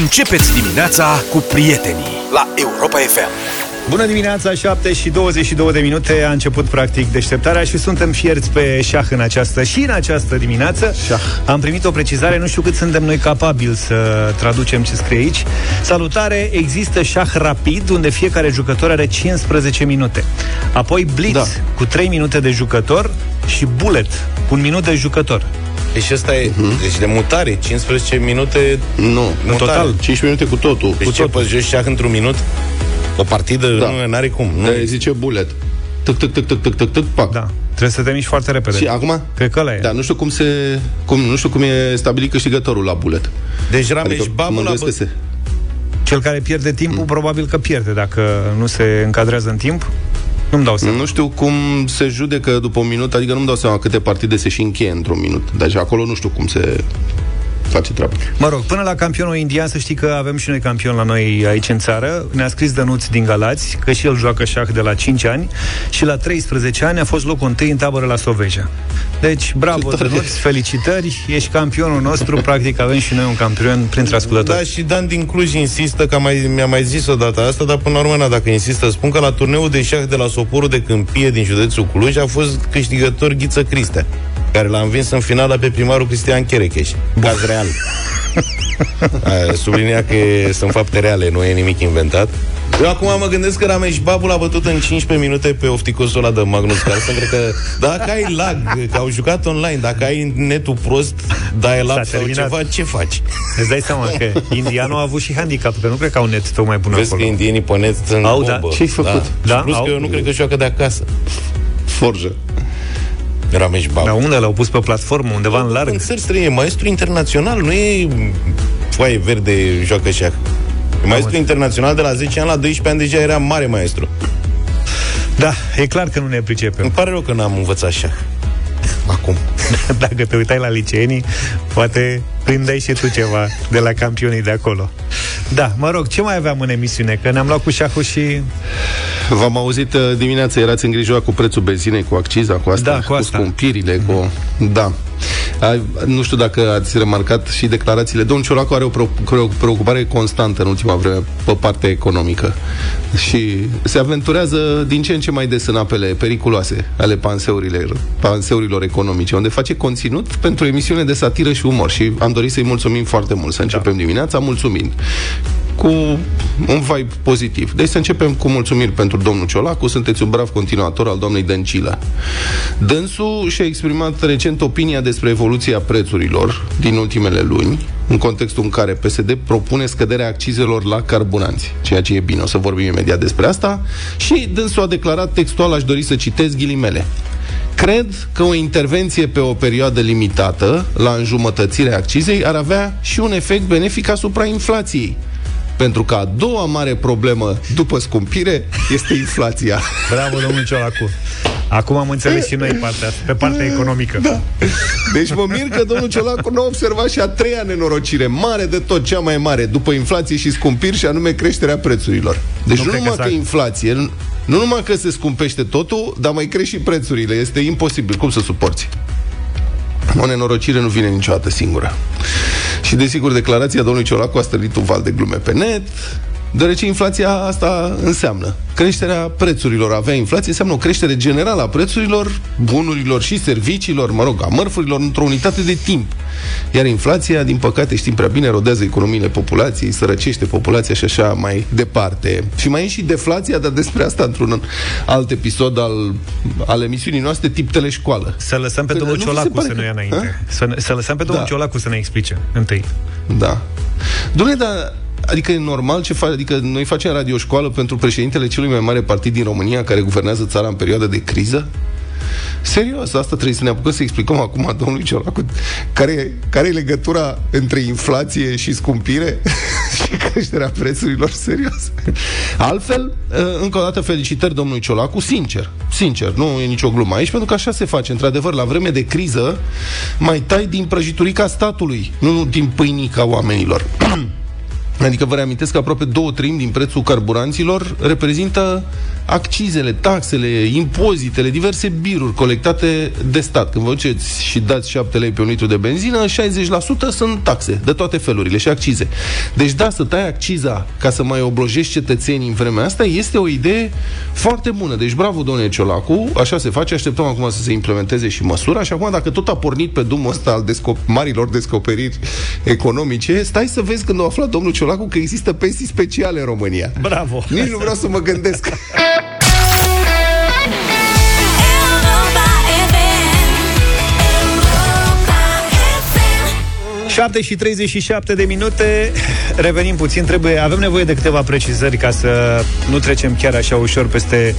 Începeți dimineața cu prietenii la Europa FM. Bună dimineața, 7 și 22 de minute A început practic deșteptarea Și suntem fierți pe șah în această Și în această dimineață Șah. Am primit o precizare, nu știu cât suntem noi capabili Să traducem ce scrie aici Salutare, există șah rapid Unde fiecare jucător are 15 minute Apoi blitz Da. cu 3 minute de jucător Și bullet cu un minut de jucător Deci ăsta e, deci de mutare, 15 minute Nu, Mutare. total. 15 minute cu totul. Deci cu ce, poți joci șah într-un minut? O partidă Da. nu are cum. Nu. Da, zice bullet. Tâc, tâc, tâc, tâc, tâc, tâc, tâc, pac. Da, trebuie să te miști foarte repede Și acum? Cred că ăla e Da, nu știu cum se cum, nu știu cum e stabilit câștigătorul la bullet. Deci Rameș Adică mă Babu la îndoiesc că se... Cel care pierde timpul, Mm. probabil că pierde Dacă nu se încadrează în timp Nu-mi dau seama Nu știu cum se judecă după un minut, adică nu-mi dau seama câte partide se și încheie într-un minut. Deci acolo nu știu cum se face treaba. Mă rog, până la campionul indian să știi că avem și noi campion la noi aici în țară. Ne-a scris Dănuț din Galați că și el joacă șah de la 5 ani și la 13 ani a fost locul întâi în tabără la Soveja. Deci, bravo Ce tare. Dănuț, felicitări, ești campionul nostru, practic avem și noi un campion printre ascultători. Da, și Dan din Cluj insistă, că mai, mi-a mai zis o dată asta, dar până la urmă, na, dacă insistă, spun că la turneul de șah de la Soporul de Câmpie din județul Cluj a fost câștigător Ghiță Cristea, care l-a învins în finală pe primarul Cristian Cherecheș. Caz real. A, Sublinia că sunt fapte reale, nu e nimic inventat. Eu acum mă gândesc că Rameș Babu l-a bătut în 15 minute pe ofticosul ăla de Magnus Carlsen. Cred că dacă ai lag, că au jucat online, dacă ai netul prost, dai S-a la sau terminat. ceva, ce faci? Îți dai seama că indianul a avut și handicap, că nu cred că au net tocmai bun Vezi acolo. că indienii pe net sunt Au, da. bombă. Ce-ai făcut? Da, Și plus au. că eu nu cred că joacă de acasă. Forjă. Rameș Babu. Dar unde l-au pus pe platformă, undeva în larg? În țări străine, maestru internațional, nu e foaie verde, joacă șah. E Maestru internațional de la 10 ani la 12 ani deja era mare maestru. Da, e clar că nu ne pricepem. Îmi pare rău că n-am învățat șah. Acum. Dacă te uitai la liceenii, poate prindeai și tu ceva de la campionii de acolo. Da, mă rog, ce mai aveam în emisiune? Că ne-am luat cu șahul și... V-am auzit uh, dimineața, erați îngrijorat cu prețul benzinei, cu acciza, cu asta, Da, cu asta. scumpirile, cu... Da. A, nu știu dacă ați remarcat și declarațiile. Domnul Ciolacu are o pro- o preocupare constantă în ultima vreme pe partea economică și se aventurează din ce în ce mai des în apele periculoase ale panseurilor, panseurilor economice, unde face conținut pentru emisiune de satiră și umor și am dorit să-i mulțumim foarte mult. Să începem dimineața mulțumind cu un vibe pozitiv. Deci să începem cu mulțumiri pentru domnul Ciolacu, sunteți un brav continuator al doamnei Dăncilă. Dânsul și-a exprimat recent opinia despre evoluția prețurilor din ultimele luni, în contextul în care PSD propune scăderea accizelor la carburanți, ceea ce e bine, o să vorbim imediat despre asta, și dânsul a declarat textual, aș dori să citez ghilimele. Cred că o intervenție pe o perioadă limitată la înjumătățirea accizei ar avea și un efect benefic asupra inflației. Pentru că a doua mare problemă după scumpire este inflația. Bravo, domnul Ciolacu. Acum am înțeles și noi partea asta, pe partea economică. Da. Deci mă mir că domnul Ciolacu nu a observat și a treia nenorocire, mare de tot, cea mai mare, după inflație și scumpiri, și anume creșterea prețurilor. Deci Nu nu, cred numai că că, s-a- inflație, nu, nu numai că se scumpește totul, dar mai crește și prețurile. Este imposibil. Cum să suporți? O nenorocire nu vine niciodată singură. Și desigur, declarația domnului Ciolacu a stărit un val de glume pe net, deoarece inflația asta înseamnă creșterea prețurilor. Avea inflație înseamnă o creștere generală a prețurilor, bunurilor și serviciilor, mă rog, a mărfurilor într-o unitate de timp. Iar inflația, din păcate, știm prea bine, rodează economiile populației, sărăcește populația și așa mai departe. Și mai e și deflația, dar despre asta într-un alt episod al, al emisiunii noastre, tip teleșcoală. Să lăsăm pe Că domnul nu vi se Ciolacu pare să că- ne ia înainte. Să, ne- să lăsăm pe domnul Da. Ciolacu să ne explice întâi. Da. Dom'le, dar Adică e normal ce face, adică noi facem radioșcoală pentru președintele celui mai mare partid din România care guvernează țara în perioada de criză? Serios, asta trebuie să ne apucăm să explicăm acum domnului Ciolacu care, care e legătura între inflație și scumpire și creșterea prețurilor, serios. Altfel, încă o dată felicitări domnului Ciolacu, sincer, sincer, nu e nicio glumă aici, pentru că așa se face, într-adevăr, la vreme de criză, mai tai din prăjiturica statului, nu din pâinica oamenilor. Adică vă reamintesc că aproape două treimi din prețul carburanților reprezintă accizele, taxele, impozitele, diverse biruri colectate de stat. Când vă duceți și dați 7 lei pe un litru de benzină, 60% sunt taxe de toate felurile și accize. Deci da, să tai acciza ca să mai oblojești cetățenii în vremea asta este o idee foarte bună. Deci bravo, domnule Ciolacu, așa se face, așteptăm acum să se implementeze și măsura și acum dacă tot a pornit pe drumul ăsta al descop- marilor descoperiri economice, stai să vezi când a aflat domnul Ciolacu că există pensii speciale în România. Bravo! Nici nu vreau să mă gândesc. 7 și 37 de minute. Revenim puțin, trebuie, avem nevoie de câteva precizări Ca să nu trecem chiar așa ușor peste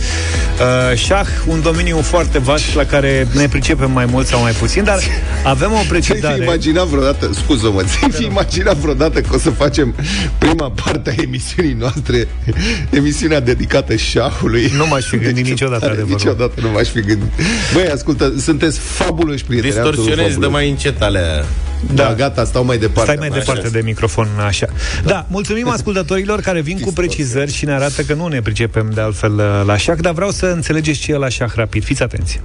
uh, șah Un domeniu foarte vast La care ne pricepem mai mult sau mai puțin Dar avem o precizare. Ți-ai fi imaginat vreodată, scuză-mă Ți-ai fi imaginat vreodată că o să facem Prima parte a emisiunii noastre Emisiunea dedicată șahului? Nu m-aș fi gândit niciodată adevărul. Niciodată nu m-aș fi gândit. Băi, ascultă, sunteți fabuloși prieteni Distorsionezi, dă mai încet alea da, da, gata, stau mai departe. Stai mai departe de microfon, așa. Da, da mulțumim ascultătorilor care vin cu precizări și ne arată că nu ne pricepem de altfel uh, la șah, dar vreau să înțelegeți ce e la șah rapid. Fiți atenți.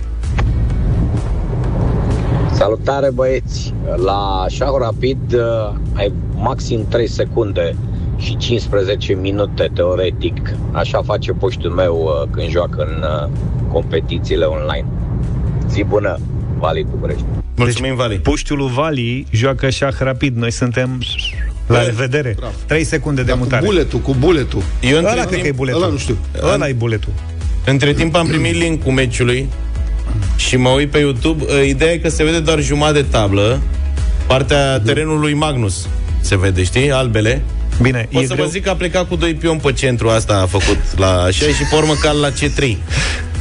Salutare băieți! La șah rapid uh, ai maxim 3 secunde și 15 minute teoretic. Așa face poștul meu uh, când joacă în competițiile online. Zi bună, Vali București! Mulțumim, Vali. Deci, puștiul lui Vali joacă șah rapid. Noi suntem la revedere. Bravo. 3 secunde de Dar mutare. cu buletul, cu buletul. Eu între Ăla timp, că e buletul. Ăla nu știu. Ăla e buletul. Între timp am primit link-ul meciului și mă uit pe YouTube. Ă, ideea e că se vede doar jumătate de tablă, partea terenului Magnus. Se vede, știi? Albele. Bine, o să greu. vă zic că a plecat cu doi pion pe centru, asta a făcut la așa și pe urmă cal la C3.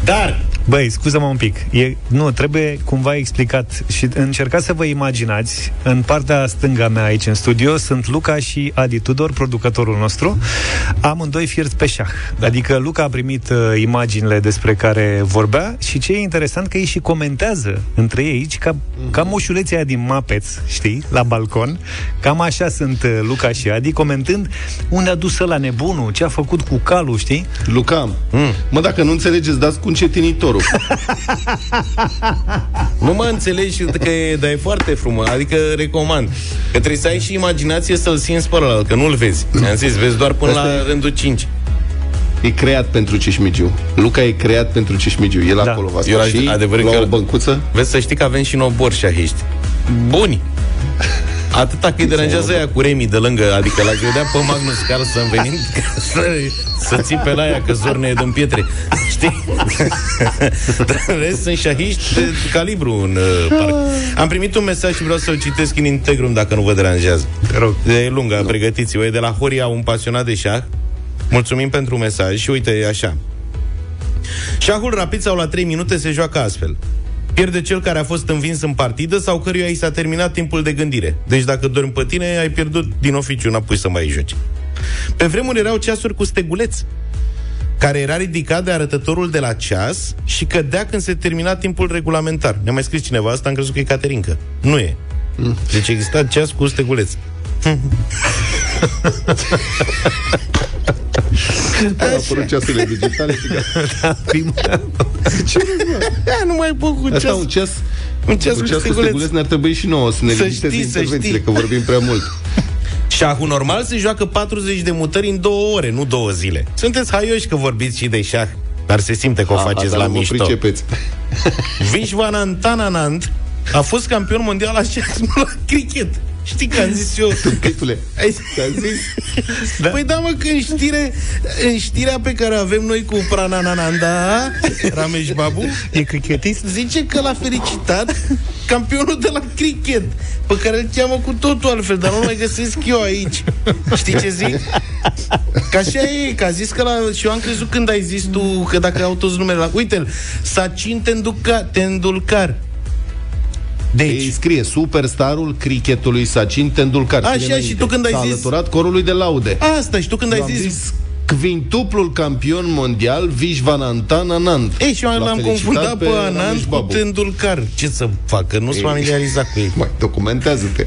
Dar Băi, scuză-mă un pic. E, nu, trebuie cumva explicat și încercați să vă imaginați, în partea stânga mea aici în studio sunt Luca și Adi Tudor, producătorul nostru. Amândoi fierți pe șah. Da. Adică Luca a primit uh, imaginile despre care vorbea și ce e interesant că ei și comentează între ei aici ca, mm-hmm. ca moșuleții aia din Mapeț, știi, la balcon. Cam așa sunt uh, Luca și Adi comentând unde a dus la nebunul, ce a făcut cu calul, știi? Luca, mm. mă, dacă nu înțelegeți, dați cu încetinitorul nu mă înțelegi că e, dar e foarte frumos. Adică recomand. Că trebuie să ai și imaginație să-l simți pe ăla, că nu-l vezi. Am zis, vezi doar până Asta la e... rândul 5. E creat pentru Cismigiu. Luca e creat pentru Cismigiu. El da. acolo va sta și adevăr la că o băncuță. Vezi să știi că avem și nobor șahiști. Buni. Atâta că îi deranjează ea cu Remi de lângă, adică l-aș vedea pe Magnus Carlsen venind să, să țipe la ea că zorne e din pietre. Știi? Dar rest sunt șahiști de calibru în uh, parc. Am primit un mesaj și vreau să-l citesc în integrum dacă nu vă deranjează. Rog. E lungă, pregătiți-vă. E de la Horia, un pasionat de șah. Mulțumim pentru mesaj și uite, e așa. Șahul rapid sau la 3 minute se joacă astfel. Pierde cel care a fost învins în partidă sau căruia i s-a terminat timpul de gândire. Deci dacă dormi pe tine, ai pierdut din oficiu, n-apoi să mai joci. Pe vremuri erau ceasuri cu steguleț, care era ridicat de arătătorul de la ceas și cădea când se termina timpul regulamentar. Ne-a mai scris cineva asta, am crezut că e Caterinca. Nu e. Deci exista ceas cu steguleț. Da, au apărut ceasurile digitale și da, Ce da, nu mai pot cu ceas. un ceas un ceas cu, ceas cu steguleț ne-ar trebui și nouă să ne să știi, intervențiile, știi. că vorbim prea mult. Șahul normal se joacă 40 de mutări în două ore, nu două zile. Sunteți haioși că vorbiți și de șah, dar se simte că o faceți a, la mișto. Pricepeți. Vishwanantananand a fost campion mondial la șah, nu la cricket. Știi că am zis eu Tâmpitule Ai zis? Da? Păi da mă, că în, știre, în știrea pe care avem noi cu Pranananda Ramesh Babu E cricketist? Zice că l-a felicitat campionul de la cricket Pe care îl cheamă cu totul altfel Dar nu mai găsesc eu aici Știi ce zic? Că așa e, că a zis că la... Și eu am crezut când ai zis tu Că dacă au toți numele la... Uite-l Sachin Tendulkar, Tendulkar deci, Ei scrie superstarul cricketului Sachin Tendulkar. Așa, și tu când ai zis... alăturat corului de laude. Asta, și tu când ai zis... zis quintuplul campion mondial Vishvanantan Anand. Ei, și eu L-a l-am felicitat confundat pe, Ramesh Anand cu Babu. Tendulkar. Ce să facă? Nu sunt familiarizat cu ei. Mai, documentează-te.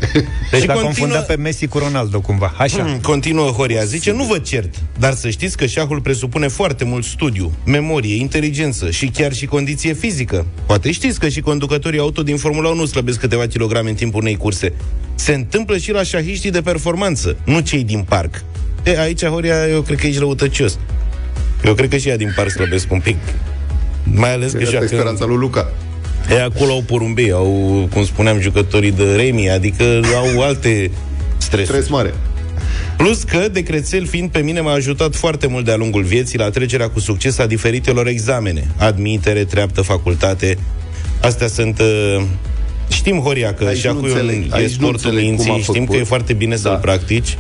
Deci Și l-a continuă- confundat pe Messi cu Ronaldo cumva. Așa. Hmm, Continuă Horia, zice, nu vă cert, dar să știți că șahul presupune foarte mult studiu, memorie, inteligență și chiar și condiție fizică. Poate știți că și conducătorii auto din Formula 1 slăbesc câteva kilograme în timpul unei curse. Se întâmplă și la șahiștii de performanță, nu cei din parc. E, aici, Horia, eu cred că ești răutăcios. Eu cred că și ea din parc slăbesc un pic. Mai ales că Asta e joacă... speranța lui Luca. E acolo au porumbei, au, cum spuneam, jucătorii de Remi, adică au alte stresuri. Stres mare. Plus că, de crețel fiind pe mine, m-a ajutat foarte mult de-a lungul vieții la trecerea cu succes a diferitelor examene. Admitere, treaptă, facultate. Astea sunt... Uh, știm, Horia, că Aici și nu acum înțeleg, e aici nu sportul înțeleg cum a minții, știm făcut. că e foarte bine să-l Da. practici.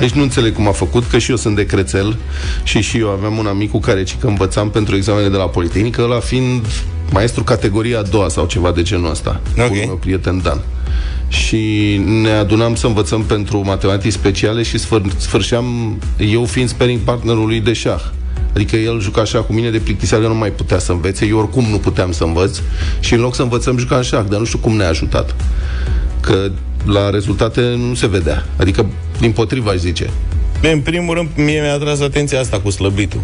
Aici nu înțeleg cum a făcut, că și eu sunt de crețel și și eu aveam un amic cu care ci că învățam pentru examenele de la Politehnică, ăla fiind maestru categoria a doua sau ceva de genul ăsta. Ok. Cu meu prieten Dan. Și ne adunam să învățăm pentru matematici speciale și sfâr- sfârșeam eu fiind sparring partnerul lui de șah. Adică el juca așa cu mine de plictiseală, nu mai putea să învețe, eu oricum nu puteam să învăț și în loc să învățăm juca în șah, dar nu știu cum ne-a ajutat. Că la rezultate nu se vedea. Adică, din potriva, aș zice. Bine, în primul rând, mie mi-a atras atenția asta cu slăbitul.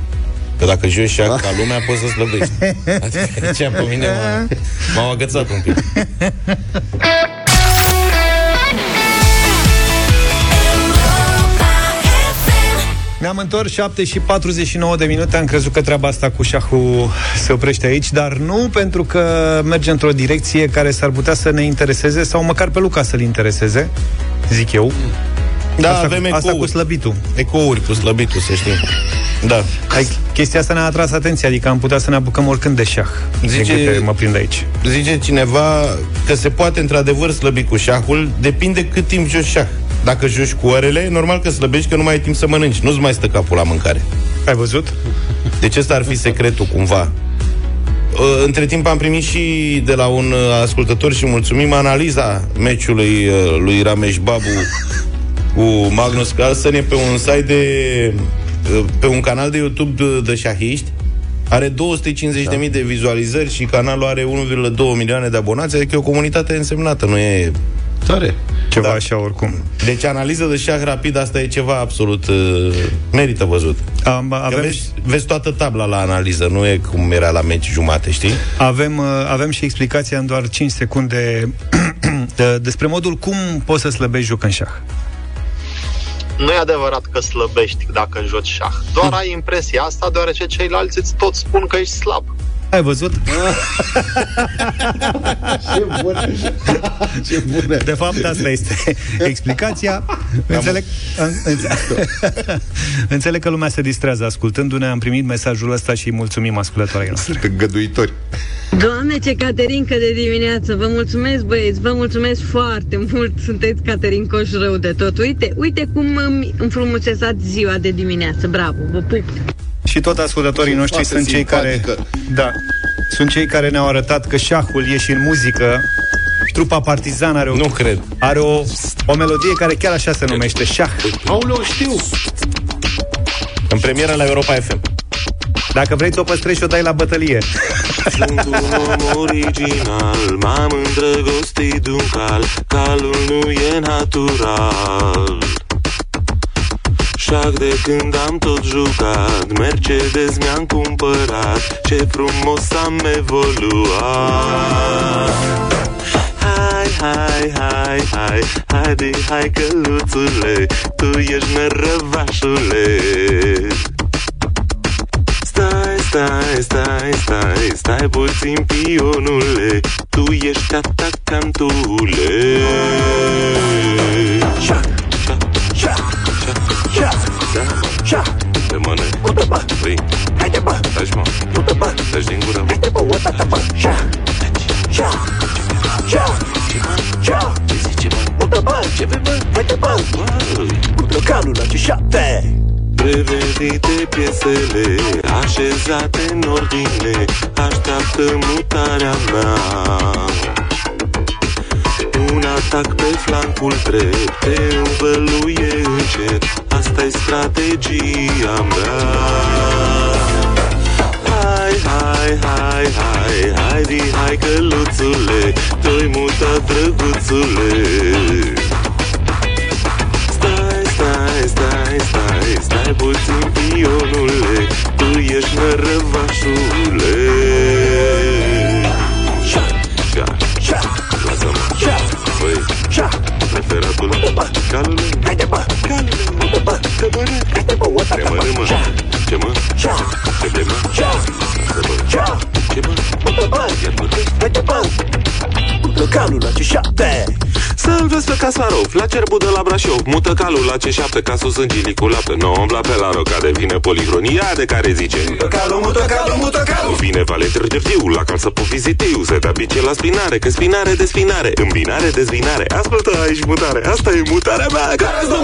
Că dacă joci șah ca lumea, poți să slăbești. Adică ce pe mine m-a, m-au agățat un pic. Ne-am întors 7 și 49 de minute Am crezut că treaba asta cu șahul se oprește aici Dar nu pentru că merge într-o direcție Care s-ar putea să ne intereseze Sau măcar pe Luca să-l intereseze Zic eu Da, asta, avem cu- asta ecouri. cu slăbitul Ecouri cu slăbitul, să știm. Da. Hai, Chestia asta ne-a atras atenția Adică am putea să ne apucăm oricând de șah Zice- Zice... Din câte mă prind aici Zice cineva că se poate într-adevăr slăbi cu șahul, depinde cât timp joci șah. Dacă joci cu orele, normal că slăbești că nu mai ai timp să mănânci, nu-ți mai stă capul la mâncare. Ai văzut? Deci ăsta ar fi secretul cumva. Uh, Între timp am primit și de la un uh, ascultător și mulțumim analiza meciului uh, lui Ramesh Babu cu Magnus Carlsen e pe un site de uh, pe un canal de YouTube de, de șahiști are 250.000 da. de vizualizări și canalul are 1,2 milioane de abonați, adică e o comunitate însemnată, nu e... Tare. Ceva Da. așa oricum Deci analiză de șah rapid, asta e ceva absolut uh, merită văzut. Am, Că avem, vezi, vezi toată tabla la analiză, nu e cum era la meci jumate, știi? avem, uh, avem și explicația în doar 5 secunde de- Despre modul cum poți să slăbești joc în șah Nu e adevărat că slăbești dacă joci șah. Doar ai impresia asta deoarece ceilalți îți tot spun că ești slab. Ai văzut? Ce bună! Ce bună! De fapt, asta este explicația. Înțeleg, în, înțe- înțeleg că lumea se distrează ascultându-ne. Am primit mesajul ăsta și îi mulțumim ascultătoarei noastre. Sunt îngăduitori. Doamne, ce Caterinca de dimineață! Vă mulțumesc, băieți, vă mulțumesc foarte mult! Sunteți Caterincoși rău de tot. Uite, uite cum îmi înfrumusețați ziua de dimineață. Bravo, vă pup! Și tot ascultătorii noștri Foarte sunt cei care... simpatică. Da. Sunt cei care ne-au arătat că șahul e și în muzică. Trupa Partizan are o, Nu cred. are o, o melodie care chiar așa se numește, șah. Aoleu, știu! În premieră la Europa FM. Dacă vrei, o păstrezi și o dai la bătălie. Sunt un om original M-am îndrăgostit de un cal Calul nu e natural Șac de când am tot jucat. Mercedes mi-am cumpărat. Ce frumos am evoluat. Hai, hai, hai, hai Haide, hai căluțule. Tu ești nărăvașule. Stai, stai, stai, stai, stai puțin pionule. Tu ești atacantule Șac, șac, șac, șac, șac, șac Te mână, uite bă, păi, haide bă, taci mă, uite bă, taci din gură, haide bă, uite bă, șac, șac, șac, șac, ce zice bă, uite bă, ce vei bă, haide bă, uite calul la ce șapte. Prevenite piesele așezate în ordine. Așteaptă mutarea mea Un atac pe flancul drept Te învăluie încet. Asta-i strategia mea. Hai, hai, hai, hai, hai, di, hai căluțule Toi muta drăguțule. Stai, stai, stai, stai, stai puțin pionule Tu ești nărăvașule preferatul Calule, Haide, bă! calule Bă! Te doare Haide, bă, o Ce mă, râmă? Ce mă? Ce blemă? Lasă, bă Ce mă? Bă! Iar bă Haide, bă! Mută calul la ce șapte! Să-l vezi pe Casarov, la cerbu de la Brașov. Mută calul la C7 ca sus în gili cu lapte Nu umbla pe la roca de vine policronia de care zice. Mută calul, mută calul, mută Nu calul! vine vale târziu, la calță pozitiv Se dă bice la spinare, că spinare de spinare Îmbinare de zvinare Ascultă aici mutare, asta e mutarea mea Care-ți dă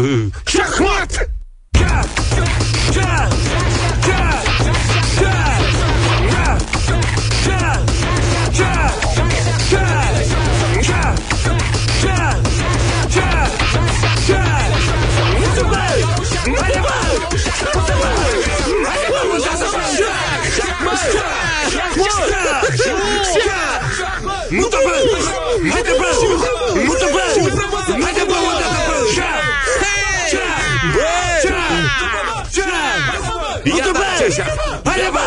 murea Șahmat! Mută bă! Haide bă! Mută bă! Haide bă! Mută bă! Haide bă!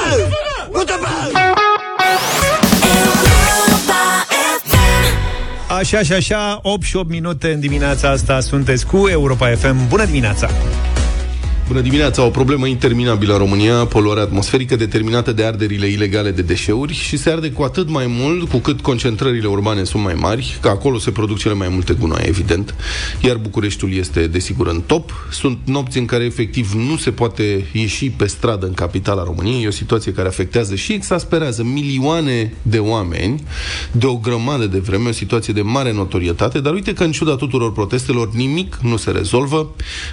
Mută bă! Așa și așa, 8 și 8 minute în dimineața asta sunteți cu Europa FM. Bună dimineața! Bună dimineața! O problemă interminabilă în România, poluarea atmosferică determinată de arderile ilegale de deșeuri și se arde cu atât mai mult cu cât concentrările urbane sunt mai mari, că acolo se produc cele mai multe gunoaie, evident, iar Bucureștiul este, desigur, în top. Sunt nopți în care efectiv nu se poate ieși pe stradă în capitala României, e o situație care afectează și exasperează milioane de oameni de o grămadă de vreme, o situație de mare notorietate, dar uite că în ciuda tuturor protestelor nimic nu se rezolvă.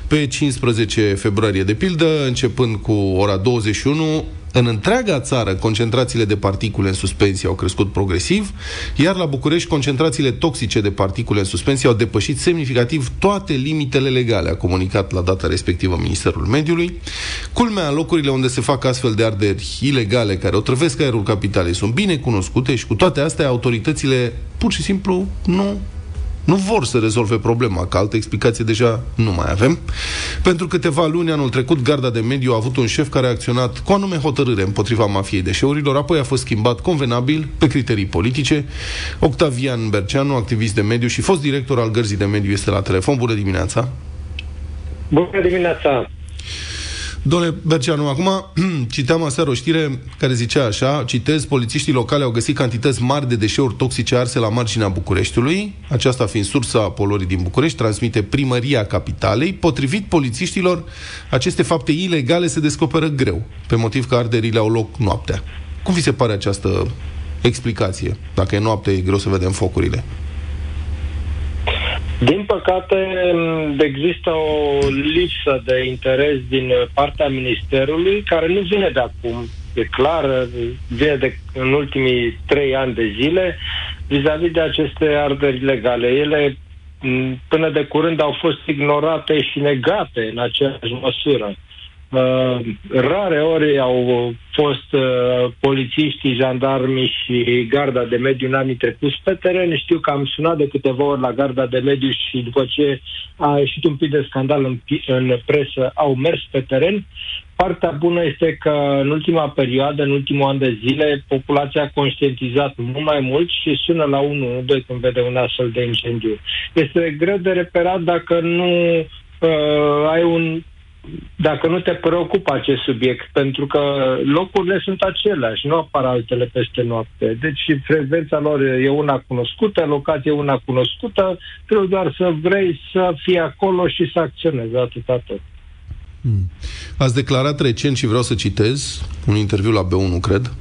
Pe 15 februarie, de pildă, începând cu ora 21, în întreaga țară, concentrațiile de particule în suspensie au crescut progresiv, iar la București, concentrațiile toxice de particule în suspensie au depășit semnificativ toate limitele legale, a comunicat la data respectivă Ministerul Mediului. Culmea, locurile unde se fac astfel de arderi ilegale care otrăvesc aerul capitalei sunt bine cunoscute și cu toate astea autoritățile pur și simplu nu nu vor să rezolve problema, că altă explicație deja nu mai avem. Pentru câteva luni anul trecut, Garda de Mediu a avut un șef care a acționat cu anume hotărâre împotriva mafiei deșeurilor, apoi a fost schimbat convenabil pe criterii politice. Octavian Berceanu, activist de mediu și fost director al Gărzii de Mediu, este la telefon. Bună dimineața! Bună dimineața! Domnule Berceanu, acum citeam aseară o știre care zicea așa, citez, polițiștii locale au găsit cantități mari de deșeuri toxice arse la marginea Bucureștiului, aceasta fiind sursa poluării din București, transmite primăria capitalei. Potrivit polițiștilor, aceste fapte ilegale se descoperă greu, pe motiv că arderile au loc noaptea. Cum vi se pare această explicație? Dacă e noapte, e greu să vedem focurile. Din păcate, există o lipsă de interes din partea Ministerului, care nu vine de acum, e clar, vine de, în ultimii trei ani de zile, vis-a-vis de aceste arderi legale. Ele, m, până de curând, au fost ignorate și negate în aceeași măsură. Uh, rare ori au fost uh, polițiștii, jandarmii și garda de mediu în anii trecuți pe teren. Știu că am sunat de câteva ori la garda de mediu și după ce a ieșit un pic de scandal în, pi- în presă, au mers pe teren. Partea bună este că în ultima perioadă, în ultimul an de zile, populația a conștientizat mult mai mult și sună la 112 când vede un astfel de incendiu. Este greu de reperat dacă nu uh, ai un dacă nu te preocupă acest subiect, pentru că locurile sunt aceleași, nu apar altele peste noapte. Deci frecvența lor e una cunoscută, locația e una cunoscută, trebuie doar să vrei să fii acolo și să acționezi, atâta tot. Hmm. Ați declarat recent și vreau să citez un interviu la B1, cred.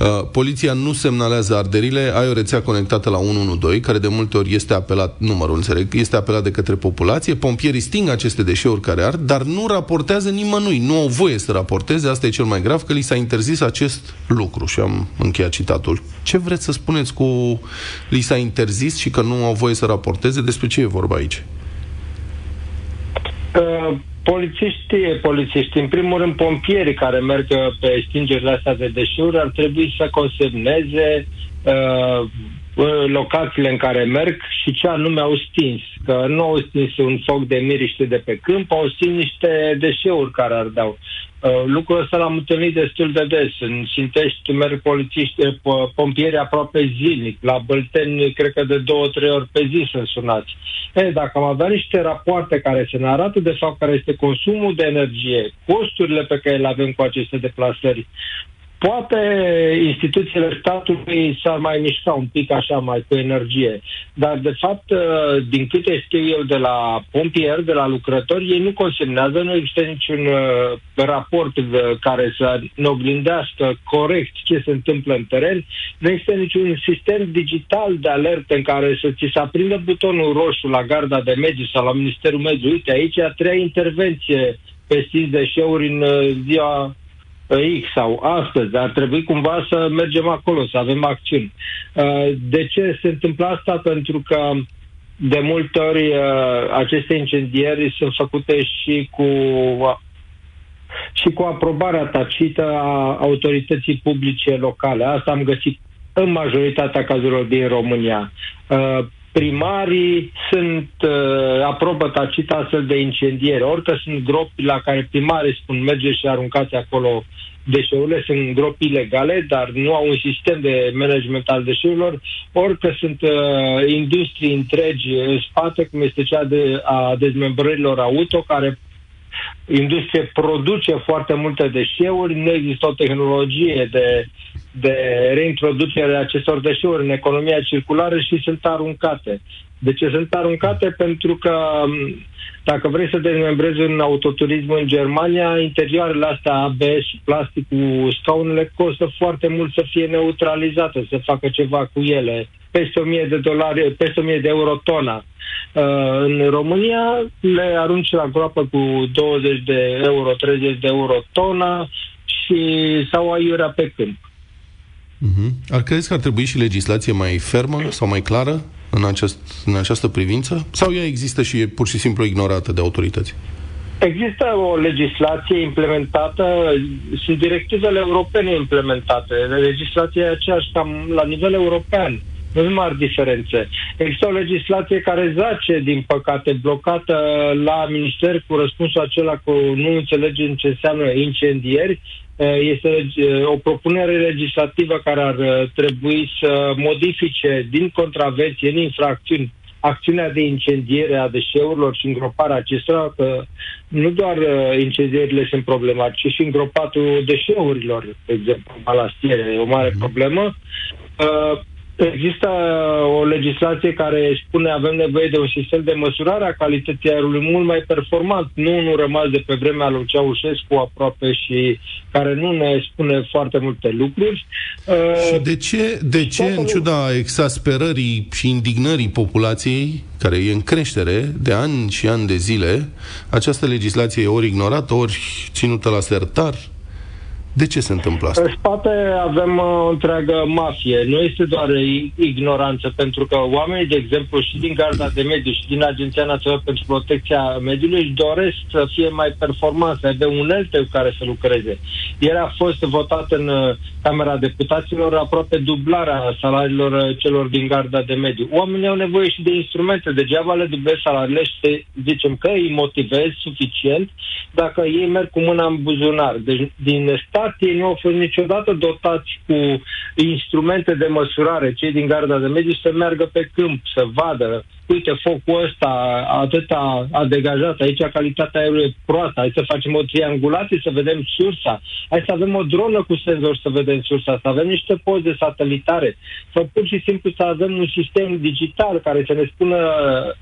Uh, poliția nu semnalează arderile, ai o rețea conectată la 112, care de multe ori este apelat, numărul înțeleg, este apelat de către populație, pompierii sting aceste deșeuri care ard, dar nu raportează nimănui, nu au voie să raporteze, asta e cel mai grav, că li s-a interzis acest lucru și am încheiat citatul. Ce vreți să spuneți cu li s-a interzis și că nu au voie să raporteze? Despre ce e vorba aici? Uh, polițiștii, polițiștii, în primul rând pompierii care merg uh, pe stingerile astea de deșeuri ar trebui să consemneze uh, locațiile în care merg și ce anume au stins. Că nu au stins un foc de miriște de pe câmp, au stins niște deșeuri care ardeau. Uh, lucrul ăsta l-am întâlnit destul de des. În Sintești merg polițiști, eh, pompieri aproape zilnic. La Bălteni, cred că de două, trei ori pe zi sunt sunați. E, dacă am avea niște rapoarte care să ne arată de fapt care este consumul de energie, costurile pe care le avem cu aceste deplasări, Poate instituțiile statului s-ar mai mișca un pic așa mai cu energie, dar de fapt, uh, din câte știu eu de la pompieri, de la lucrători, ei nu consemnează, nu există niciun uh, raport uh, care să ne oglindească corect ce se întâmplă în teren, nu există niciun sistem digital de alertă în care să ți se aprindă butonul roșu la garda de mediu sau la Ministerul Mediu. Uite, aici a treia intervenție pe deșeuri în ziua X sau astăzi, ar trebui cumva să mergem acolo, să avem acțiuni. Uh, de ce se întâmplă asta? Pentru că de multe ori uh, aceste incendieri sunt făcute și cu și cu aprobarea tacită a autorității publice locale. Asta am găsit în majoritatea cazurilor din România. Uh, primarii sunt uh, aprobă tacit astfel de incendiere. Orică sunt gropi la care primarii spun merge și aruncați acolo deșeurile, sunt gropi ilegale, dar nu au un sistem de management al deșeurilor, orică sunt uh, industrii întregi în spate, cum este cea de, a dezmembrărilor auto, care industrie produce foarte multe deșeuri, nu există o tehnologie de, de reintroducere a acestor deșeuri în economia circulară și sunt aruncate. De ce sunt aruncate? Pentru că dacă vrei să dezmembrezi un autoturism în Germania, interioarele astea ABS și plastic cu scaunele costă foarte mult să fie neutralizate, să facă ceva cu ele. Peste 1000 de dolari, peste 1000 de euro tona. Uh, în România le arunci la groapă cu 20 de euro, 30 de euro tona și sau aiurea pe câmp. Uh-huh. Ar credeți că ar trebui și legislație mai fermă sau mai clară în, acest, în această privință? Sau ea există și e pur și simplu ignorată de autorități? Există o legislație implementată, sunt directivele europene implementate. Legislația e aceeași cam la nivel european. Nu sunt mari diferențe. Există o legislație care zace, din păcate, blocată la minister cu răspunsul acela că nu înțelegem ce înseamnă incendieri Eh, este eh, o propunere legislativă care ar eh, trebui să modifice din contravenție, în infracțiuni, acțiunea de incendiere a deșeurilor și îngroparea acestora, că nu doar incendierile sunt problematice, ci și îngropatul deșeurilor, de exemplu, balastiere, e o mare mhm. problemă. Există o legislație care spune avem nevoie de un sistem de măsurare a calității aerului mult mai performant, nu unul rămas de pe vremea lui Ceaușescu aproape și care nu ne spune foarte multe lucruri. Și de ce, de ce în ciuda exasperării și indignării populației, care e în creștere de ani și ani de zile, această legislație e ori ignorată, ori ținută la sertar? De ce se întâmplă asta? În spate avem uh, o întreagă mafie. Nu este doar i- ignoranță, pentru că oamenii, de exemplu, și din Garda de Mediu și din Agenția Națională pentru Protecția Mediului își doresc să fie mai performanți, să aibă unelte cu care să lucreze. Ieri a fost votat în uh, Camera Deputaților aproape dublarea salariilor uh, celor din Garda de Mediu. Oamenii au nevoie și de instrumente. Degeaba le dublezi salariile și te zicem că îi motivezi suficient dacă ei merg cu mâna în buzunar. Deci din stat ei nu au fost niciodată dotați cu instrumente de măsurare, cei din garda de mediu, să meargă pe câmp, să vadă, uite, focul ăsta atât a, a degajat, aici calitatea aerului e proastă, hai să facem o triangulație să vedem sursa, hai să avem o dronă cu senzor să vedem sursa, să avem niște poze satelitare, să pur și simplu să avem un sistem digital care să ne spună Uh,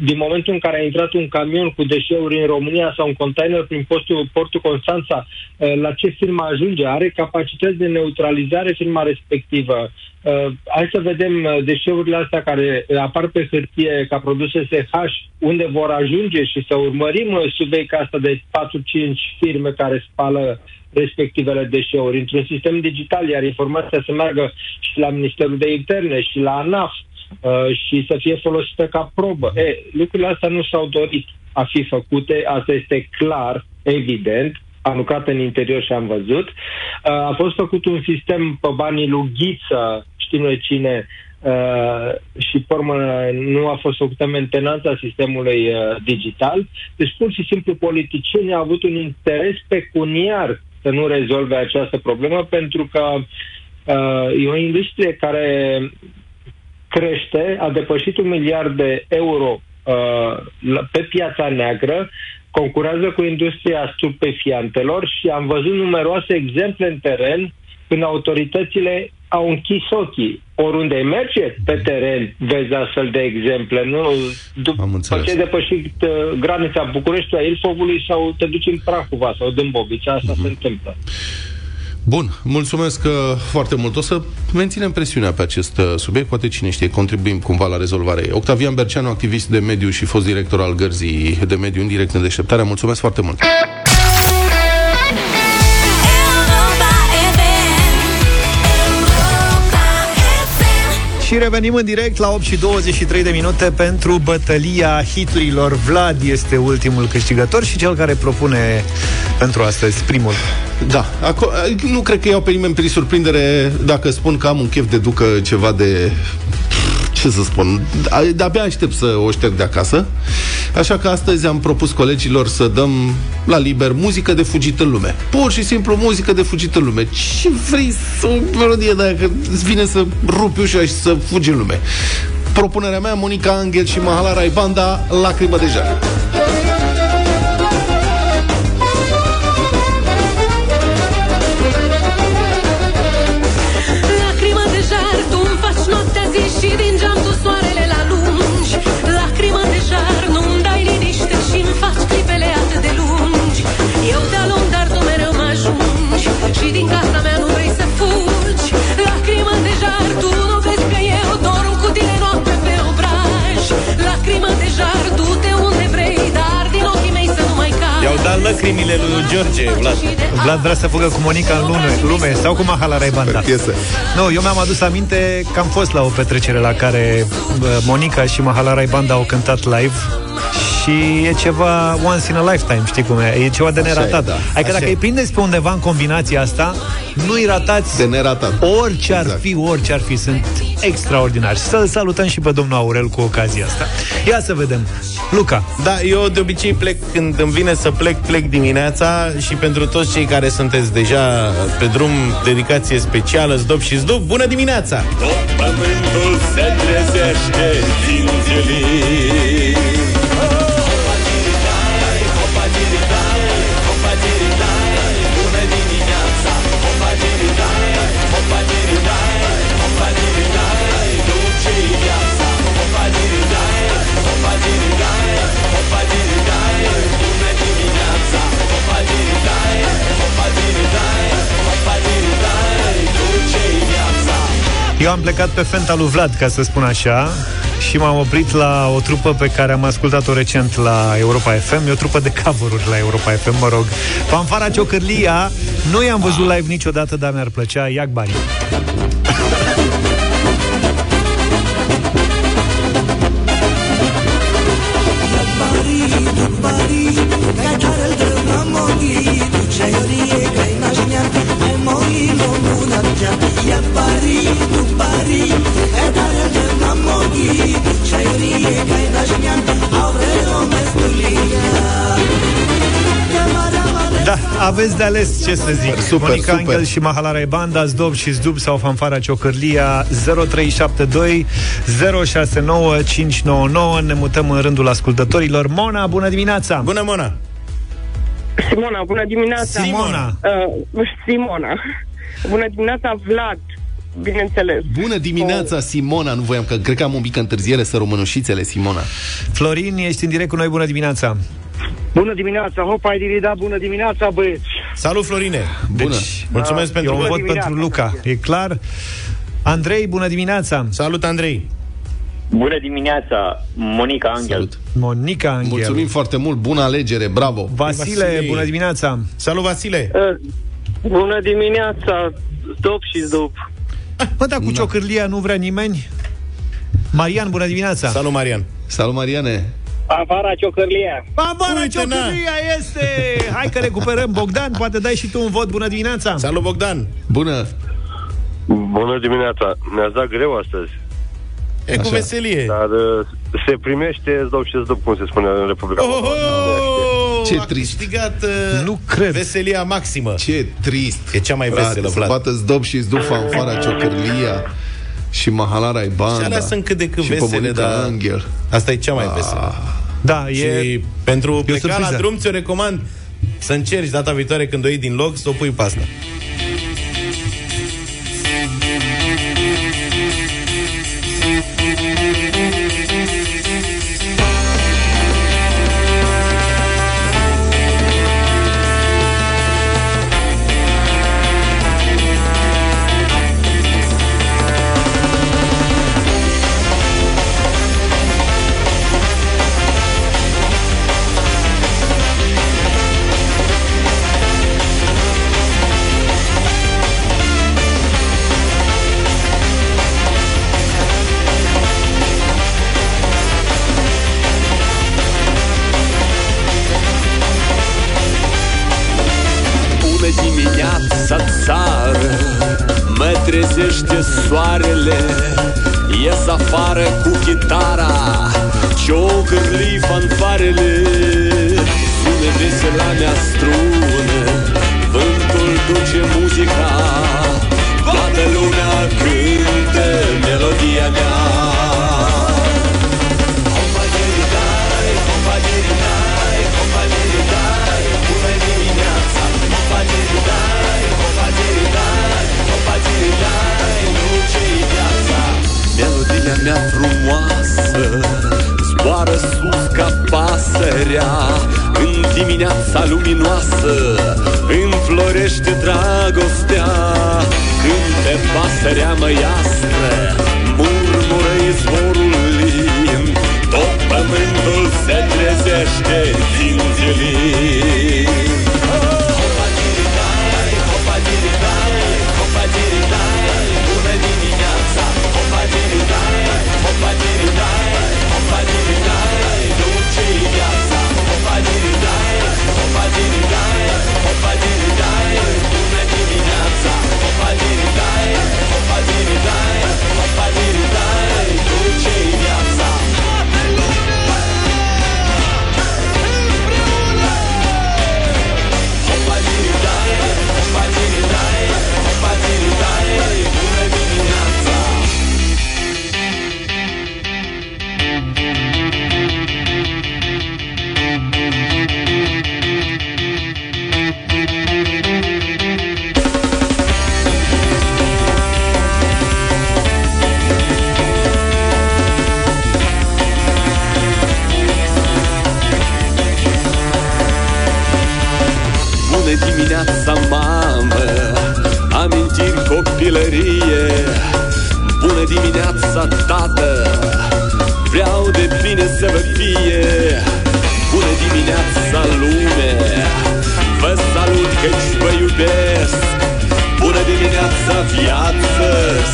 din momentul în care a intrat un camion cu deșeuri în România sau un container prin postul, portul Constanța, uh, la ce firmă ajunge? Are capacități de neutralizare firma respectivă? Uh, hai să vedem uh, deșeurile astea care apar pe hârtie ca produse SH, unde vor ajunge și să urmărim uh, subiectul asta de 4-5 firme care spală respectivele deșeuri într-un sistem digital, iar informația să meargă și la Ministerul de Interne și la ANAF uh, și să fie folosită ca probă. E, lucrurile astea nu s-au dorit a fi făcute, asta este clar, evident, am lucrat în interior și am văzut. Uh, a fost făcut un sistem pe banii lui Ghiță, știm noi cine, Uh, și pe urmă nu a fost făcută mentenanța sistemului uh, digital. Deci pur și simplu politicienii au avut un interes pecuniar să nu rezolve această problemă pentru că uh, e o industrie care crește, a depășit un miliard de euro uh, la- pe piața neagră, concurează cu industria stupefiantelor și am văzut numeroase exemple în teren când autoritățile au închis ochii. Oriunde merge pe teren, vezi astfel de exemple. Nu? După înțeles. ce ai depășit uh, granița Bucureștiului, a Ilfovului sau te duci în Prahova sau Dâmbovița, asta se întâmplă. Bun, mulțumesc uh, foarte mult. O să menținem presiunea pe acest uh, subiect, poate cine știe, contribuim cumva la rezolvarea ei. Octavian Berceanu, activist de mediu și fost director al Gărzii de Mediu în direct în deșteptarea. Mulțumesc foarte mult! Și revenim în direct la 8 și 23 de minute pentru bătălia hiturilor. Vlad este ultimul câștigător și cel care propune pentru astăzi primul. Da, aco- nu cred că iau pe nimeni prin surprindere dacă spun că am un chef de ducă ceva de ce să spun, a- de-abia aștept să o șterg de acasă. Așa că astăzi am propus colegilor să dăm la liber muzică de fugit în lume. Pur și simplu muzică de fugit în lume. Ce vrei să o melodie dacă îți vine să rupi ușa și să fugi în lume? Propunerea mea, Monica Angel și Mahala Raibanda, Lacrimă de jar. Cazi I-au dat lăcrimile lui George, Vlad. Vlad vrea să fugă cu Monica în lume, lume sau cu Mahala Raibanda. Pe piesă. Nu, eu mi-am adus aminte că am fost la o petrecere la care bă, Monica și Mahala Raibanda au cântat live și e ceva once in a lifetime, știi cum e? E ceva de Așa e, neratat. da. Adică Așa dacă e. îi prindeți pe undeva în combinația asta, nu-i ratați De neratat. orice ar Exact. fi, orice ar fi, sunt extraordinari. Să-l salutăm și pe domnul Aurel cu ocazia asta. Ia să vedem. Luca, Da, eu de obicei plec când îmi vine să plec, plec dimineața și pentru toți cei care sunteți deja pe drum, dedicație specială, zdop și zdop, bună dimineața! Pământul se trezește din zilii am plecat pe fenta lui Vlad, ca să spun așa, și m-am oprit la o trupă pe care am ascultat-o recent la Europa FM. E o trupă de cover la Europa FM, mă rog. Fanfara Ciocârlia, nu i-am văzut live niciodată, dar mi-ar plăcea. Iac bani. Aveți de ales, ce să zic Super, Monica super. Angel și Mahalara Banda Zdub și Zdub sau Fanfara Ciocârlia 0372 069 599 Ne mutăm în rândul ascultătorilor Mona, bună dimineața! Bună, Mona! Simona, bună dimineața! Simona. Uh, Simona. Bună dimineața, Vlad. Bineînțeles. Bună dimineața, Simona. Nu voiam, că cred că am un pic întârziere să românușițele, Simona. Florin, ești în direct cu noi, bună dimineața! Bună dimineața, hopa, dirida, bună dimineața, băieți. Salut, Florine! Bună. Deci, Mulțumesc pentru Eu un vot. vot dimineața. pentru Luca, e clar Andrei, bună dimineața! Salut, Andrei! Bună dimineața, Monica Angel. Salut. Monica Angel Mulțumim foarte mult, bună alegere, bravo. Vasile, Vasile. bună dimineața! Salut, Vasile! Uh, bună dimineața, Stop și Zdop. Bă, dar cu ciocârlia nu vrea nimeni? Marian, bună dimineața! Salut, Marian! Salut, Mariane. Fanfara Ciocărlia. Barbara Uite, na. ciocârlia este! Hai că recuperăm Bogdan, poate dai și tu un vot, bună dimineața! Salut, Bogdan! Bună. Bună dimineața. Mi-ați dat greu astăzi, E cu Așa. veselie! dar uh, se primește zdop și zdop, cum se spune în Republica Oh, Moldova. oh, Ce a trist. câștigat uh, Nu cred. veselia maximă. Ce trist. E cea mai Frate, veselă, să Vlad. bată zdob și zdu fanfara ciocârlia și Mahalara Și Banda. alea sunt cât de cât și pe vesele, Monica dar Angel. asta e cea mai veselă. Da, e... Și pentru pleca la surpriză. drum ți-o recomand să încerci data viitoare când o iei din loc să o pui pe asta. Soarele Ies afară cu chitara Ciocârlii fanfarele Sună vesela mea strună Zboară sus ca pasărea În dimineața luminoasă Înflorește dragostea. Când pe pasărea măiastră Murmură izvorul lin Tot pământul se trezește din zilin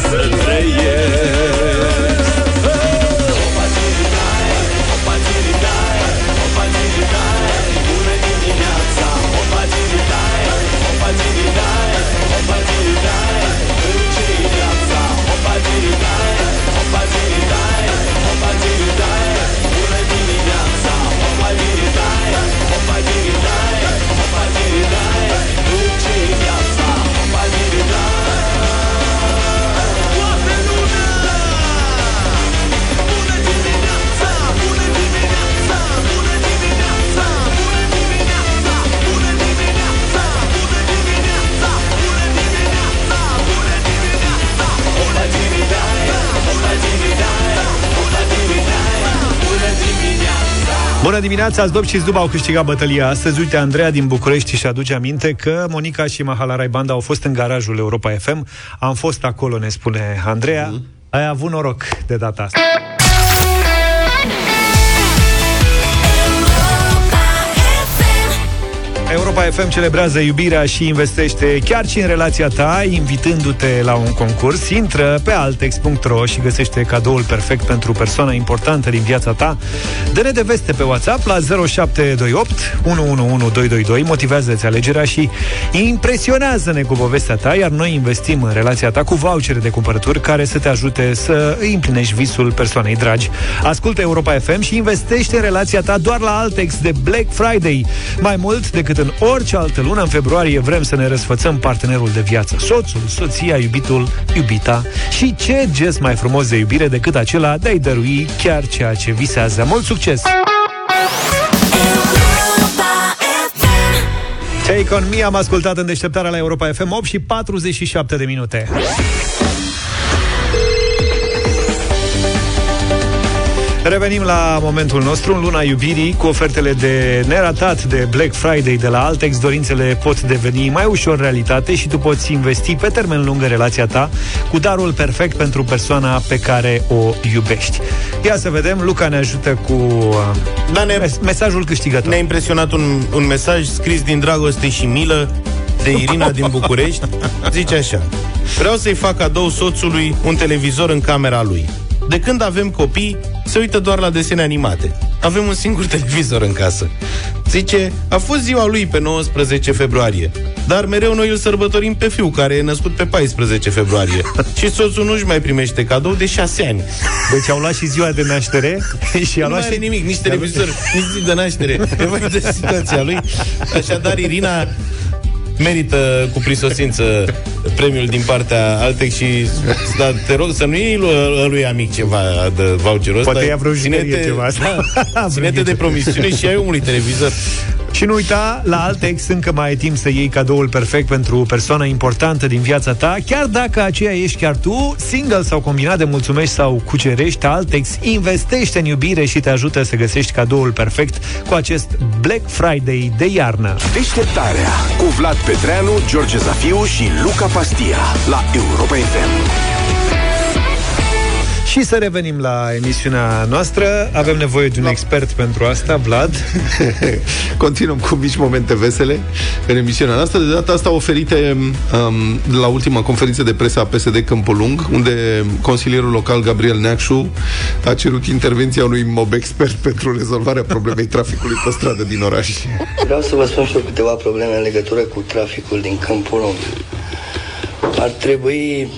Să trăiesc Bună dimineața, Zdob și Zduba au câștigat bătălia astăzi. Uite, Andreea din București și aduce aminte că Monica și Mahalarai Banda au fost în garajul Europa FM. Am fost acolo, ne spune Andreea. Mm. Ai avut noroc de data asta. Europa FM celebrează iubirea și investește chiar și în relația ta, invitându-te la un concurs. Intră pe altex.ro și găsește cadoul perfect pentru persoana importantă din viața ta. Dă-ne de veste pe WhatsApp la 0728 111222, motivează-ți alegerea și impresionează-ne cu povestea ta, iar noi investim în relația ta cu vouchere de cumpărături care să te ajute să îi împlinești visul persoanei dragi. Ascultă Europa FM și investește în relația ta doar la Altex de Black Friday. Mai mult decât în orice altă lună, în februarie vrem să ne răsfățăm partenerul de viață, soțul, soția, iubitul, iubita și ce gest mai frumos de iubire decât acela de a-i dărui chiar ceea ce visează. Mult succes! Take on me am ascultat în deșteptarea la Europa FM 8 și 47 de minute. Revenim la momentul nostru, în luna iubirii, cu ofertele de neratat de Black Friday de la Altex. Dorințele pot deveni mai ușor realitate și tu poți investi pe termen lung în relația ta cu darul perfect pentru persoana pe care o iubești. Ia să vedem, Luca ne ajută cu uh, Da, ne- mes- mesajul câștigător. Ne-a impresionat un, un mesaj scris din dragoste și milă de Irina din București. Zice așa. Vreau să-i fac cadou soțului un televizor în camera lui. De când avem copii, se uită doar la desene animate. Avem un singur televizor în casă. Zice, a fost ziua lui pe 19 februarie, dar mereu noi îl sărbătorim pe fiu, care e născut pe 14 februarie. și soțul nu-și mai primește cadou de 6 ani. Deci au luat și ziua de naștere și a nu luat are și... nimic, nici televizor, nici zi de naștere. E vai de situația lui. Așadar, Irina merită cu prisosință premiul din partea Altex și da, te rog să nu iei lui, lui amic ceva de voucherul ăsta. Poate ia vreo juderie ceva asta. Da, ține-te de promisiune și ai omului televizor. Și nu uita, la Altex încă mai ai timp să iei cadoul perfect pentru o persoană importantă din viața ta, chiar dacă aceea ești chiar tu, single sau combinat de mulțumești sau cucerești, Altex investește în iubire și te ajută să găsești cadoul perfect cu acest Black Friday de iarnă. Deșteptarea cu Vlad Petreanu, George Zafiu și Luca Pastia la Europa FM. Și să revenim la emisiunea noastră. Avem nevoie de un expert pentru asta, Vlad. Continuăm cu mici momente vesele în emisiunea noastră. De data asta oferite um, la ultima conferință de presă a PSD Câmpul Lung, unde consilierul local Gabriel Neacșu a cerut intervenția unui mob expert pentru rezolvarea problemei traficului pe stradă din oraș. Vreau să vă spun și eu câteva probleme în legătură cu traficul din Câmpul Lung. Ar trebui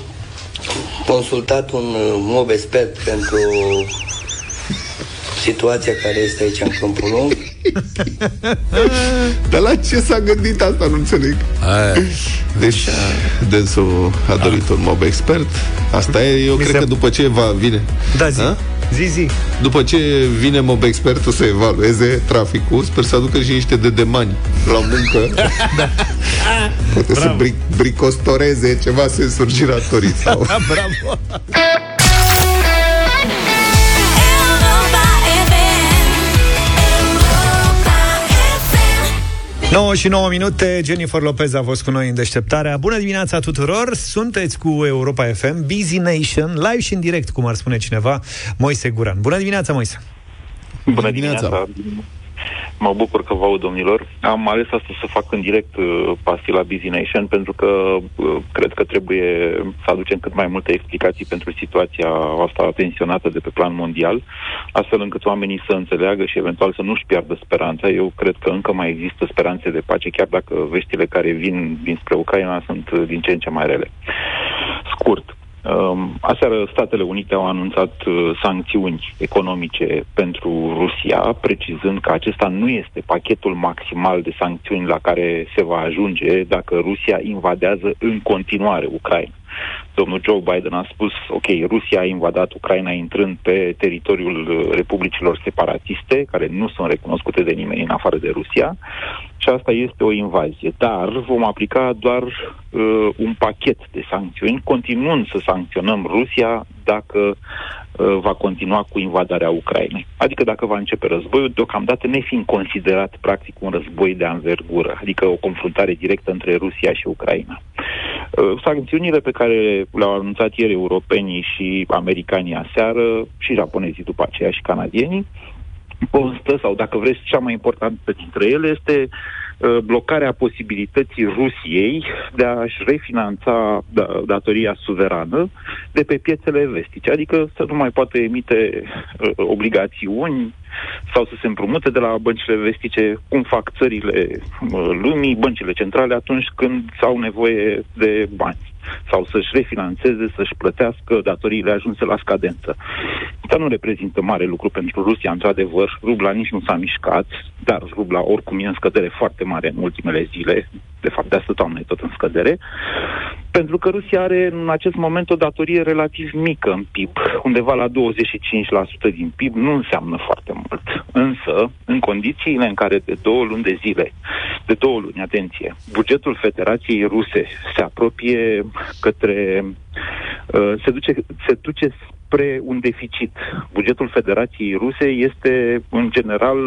consultat un uh, mob expert pentru situația care este aici în Câmpul Lung. Dar la ce s-a gândit asta, nu înțeleg. Deci, dânsul a dorit un mob expert. Asta e, eu Mi cred se- că după ce va vine. Da, zi. A? Zi, zi. După ce vine mob expertul să evalueze traficul, sper să aducă și niște dedemani la muncă. da. Poate să bric- bricostoreze ceva sensuri giratorii sau... Bravo! 9 și 9 minute, Jennifer Lopez a fost cu noi în deșteptarea. Bună dimineața tuturor! Sunteți cu Europa FM, Busy Nation, live și în direct, cum ar spune cineva, Moise Guran. Bună dimineața, Moise! Bună dimineața! Mă bucur că vă aud, domnilor. Am ales astăzi să fac în direct uh, pastila Busy Nation pentru că uh, cred că trebuie să aducem cât mai multe explicații pentru situația asta tensionată de pe plan mondial, astfel încât oamenii să înțeleagă și eventual să nu-și piardă speranța. Eu cred că încă mai există speranțe de pace, chiar dacă veștile care vin dinspre Ucraina sunt uh, din ce în ce mai rele. Scurt, Um, aseară Statele Unite au anunțat uh, sancțiuni economice pentru Rusia, precizând că acesta nu este pachetul maximal de sancțiuni la care se va ajunge dacă Rusia invadează în continuare Ucraina. Domnul Joe Biden a spus, ok, Rusia a invadat Ucraina intrând pe teritoriul uh, republicilor separatiste, care nu sunt recunoscute de nimeni în afară de Rusia, și asta este o invazie. Dar vom aplica doar uh, un pachet de sancțiuni, continuând să sancționăm Rusia dacă uh, va continua cu invadarea Ucrainei. Adică dacă va începe războiul, deocamdată nefiind considerat practic un război de anvergură, adică o confruntare directă între Rusia și Ucraina. Uh, sancțiunile pe care le-au anunțat ieri europenii și americanii aseară, și japonezii după aceea și canadienii, constă, sau dacă vreți, cea mai importantă dintre ele este uh, blocarea posibilității Rusiei de a-și refinanța da, datoria suverană de pe piețele vestice, adică să nu mai poată emite uh, obligațiuni sau să se împrumute de la băncile vestice, cum fac țările uh, lumii, băncile centrale, atunci când au nevoie de bani sau să-și refinanțeze, să-și plătească datoriile ajunse la scadență. Asta nu reprezintă mare lucru pentru Rusia, într-adevăr. Rubla nici nu s-a mișcat, dar rubla oricum e în scădere foarte mare în ultimele zile. De fapt, de asta toamnă e tot în scădere. Pentru că Rusia are în acest moment o datorie relativ mică în PIB, undeva la 25% din PIB, nu înseamnă foarte mult. Însă, în condițiile în care de două luni de zile, de două luni, atenție, bugetul Federației Ruse se apropie către, uh, se, duce, se duce spre un deficit. Bugetul Federației Ruse este, în general,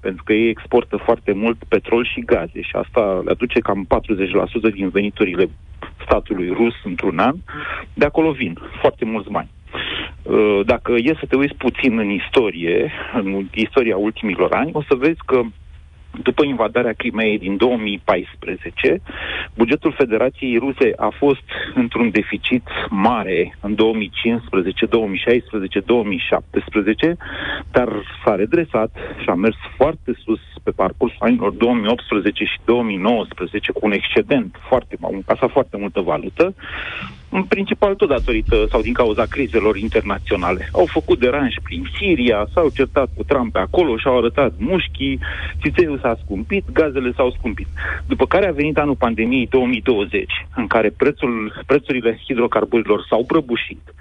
pentru că ei exportă foarte mult petrol și gaze și asta le aduce cam 40% din veniturile statului rus într-un an. De acolo vin foarte mulți bani. Uh, Dacă e să te uiți puțin în istorie, în istoria ultimilor ani, o să vezi că după invadarea Crimeei din 2014, bugetul Federației Ruse a fost într-un deficit mare în 2015, 2016, 2017, dar s-a redresat și a mers foarte sus pe parcursul anilor 2018 și 2019 cu un excedent foarte, a încasat foarte multă valută, în principal tot datorită sau din cauza crizelor internaționale. Au făcut deranj prin Siria, s-au certat cu Trump pe acolo și-au arătat mușchii, țițeiul s-a scumpit, gazele s-au scumpit. După care a venit anul pandemiei 2020, în care prețul, prețurile hidrocarburilor s-au prăbușit,